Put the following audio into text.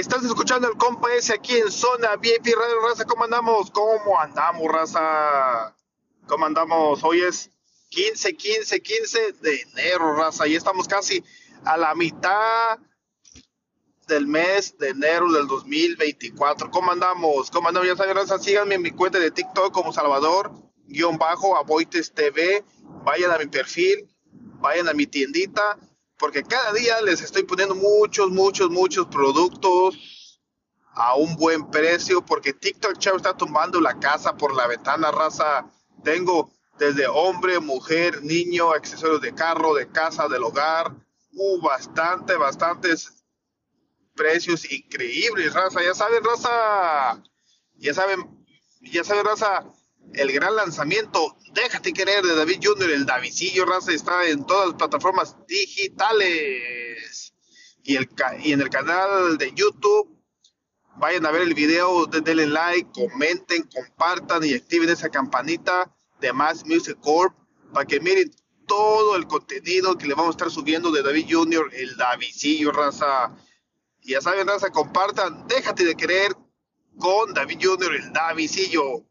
Estás escuchando el compa ese aquí en zona VIP Radio Raza. ¿Cómo andamos? ¿Cómo andamos, raza? ¿Cómo andamos? Hoy es 15, 15, 15 de enero, raza. Y estamos casi a la mitad del mes de enero del 2024. ¿Cómo andamos? ¿Cómo andamos? Ya saben, raza, síganme en mi cuenta de TikTok como Salvador, guion bajo, Aboites TV. Vayan a mi perfil, vayan a mi tiendita porque cada día les estoy poniendo muchos, muchos, muchos productos a un buen precio, porque TikTok Chavo está tumbando la casa por la ventana, raza. Tengo desde hombre, mujer, niño, accesorios de carro, de casa, del hogar, uh, bastante, bastantes precios increíbles, raza. Ya saben, raza, ya saben, ya saben, raza, el gran lanzamiento Déjate querer de David Jr., el Davidillo Raza está en todas las plataformas digitales. Y, el, y en el canal de YouTube, vayan a ver el video, denle like, comenten, compartan y activen esa campanita de Más Music Corp para que miren todo el contenido que le vamos a estar subiendo de David Jr., el Davidillo Raza. Y ya saben, Raza, compartan, déjate de querer con David Jr., el Davidillo